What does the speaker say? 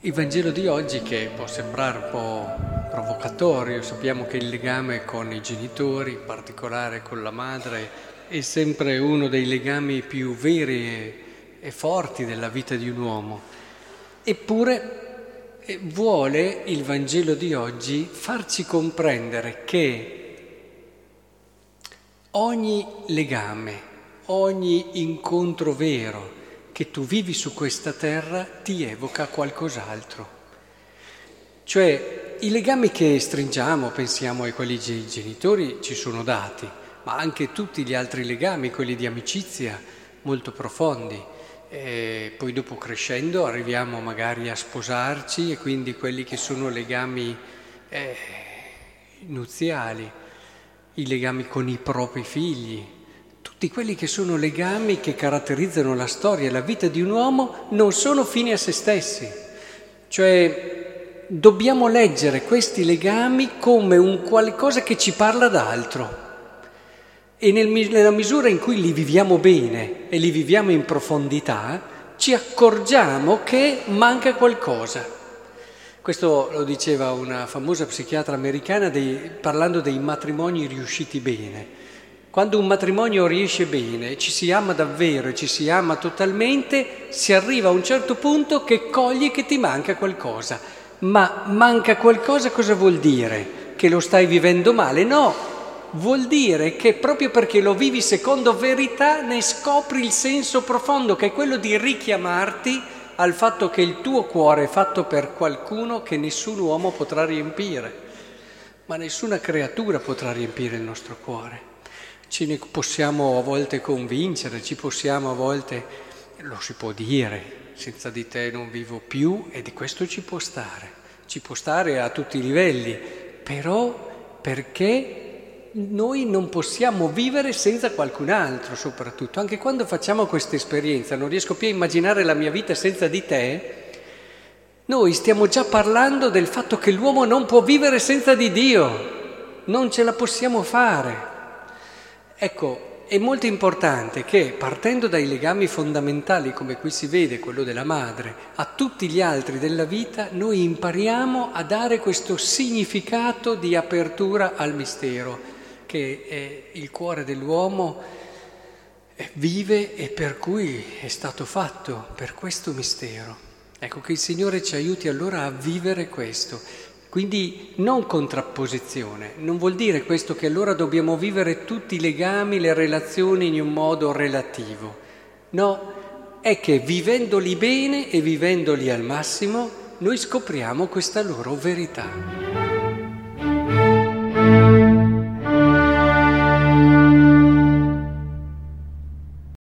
Il Vangelo di oggi, che può sembrare un po' provocatorio, sappiamo che il legame con i genitori, in particolare con la madre, è sempre uno dei legami più veri e forti della vita di un uomo. Eppure eh, vuole il Vangelo di oggi farci comprendere che ogni legame, ogni incontro vero, che tu vivi su questa terra ti evoca qualcos'altro. Cioè i legami che stringiamo, pensiamo ai quelli dei genitori, ci sono dati, ma anche tutti gli altri legami, quelli di amicizia, molto profondi. E poi dopo crescendo arriviamo magari a sposarci e quindi quelli che sono legami eh, nuziali, i legami con i propri figli, tutti quelli che sono legami che caratterizzano la storia e la vita di un uomo non sono fini a se stessi. Cioè dobbiamo leggere questi legami come un qualcosa che ci parla d'altro. E nel, nella misura in cui li viviamo bene e li viviamo in profondità, ci accorgiamo che manca qualcosa. Questo lo diceva una famosa psichiatra americana dei, parlando dei matrimoni riusciti bene. Quando un matrimonio riesce bene, ci si ama davvero e ci si ama totalmente, si arriva a un certo punto che cogli che ti manca qualcosa. Ma manca qualcosa cosa vuol dire? Che lo stai vivendo male? No, vuol dire che proprio perché lo vivi secondo verità ne scopri il senso profondo, che è quello di richiamarti al fatto che il tuo cuore è fatto per qualcuno che nessun uomo potrà riempire, ma nessuna creatura potrà riempire il nostro cuore. Ci ne possiamo a volte convincere, ci possiamo a volte, lo si può dire, senza di te non vivo più e di questo ci può stare, ci può stare a tutti i livelli, però perché noi non possiamo vivere senza qualcun altro soprattutto, anche quando facciamo questa esperienza, non riesco più a immaginare la mia vita senza di te, noi stiamo già parlando del fatto che l'uomo non può vivere senza di Dio, non ce la possiamo fare. Ecco, è molto importante che partendo dai legami fondamentali, come qui si vede, quello della madre, a tutti gli altri della vita, noi impariamo a dare questo significato di apertura al mistero, che è il cuore dell'uomo vive e per cui è stato fatto, per questo mistero. Ecco che il Signore ci aiuti allora a vivere questo quindi non contrapposizione, non vuol dire questo che allora dobbiamo vivere tutti i legami, le relazioni in un modo relativo. No, è che vivendoli bene e vivendoli al massimo noi scopriamo questa loro verità.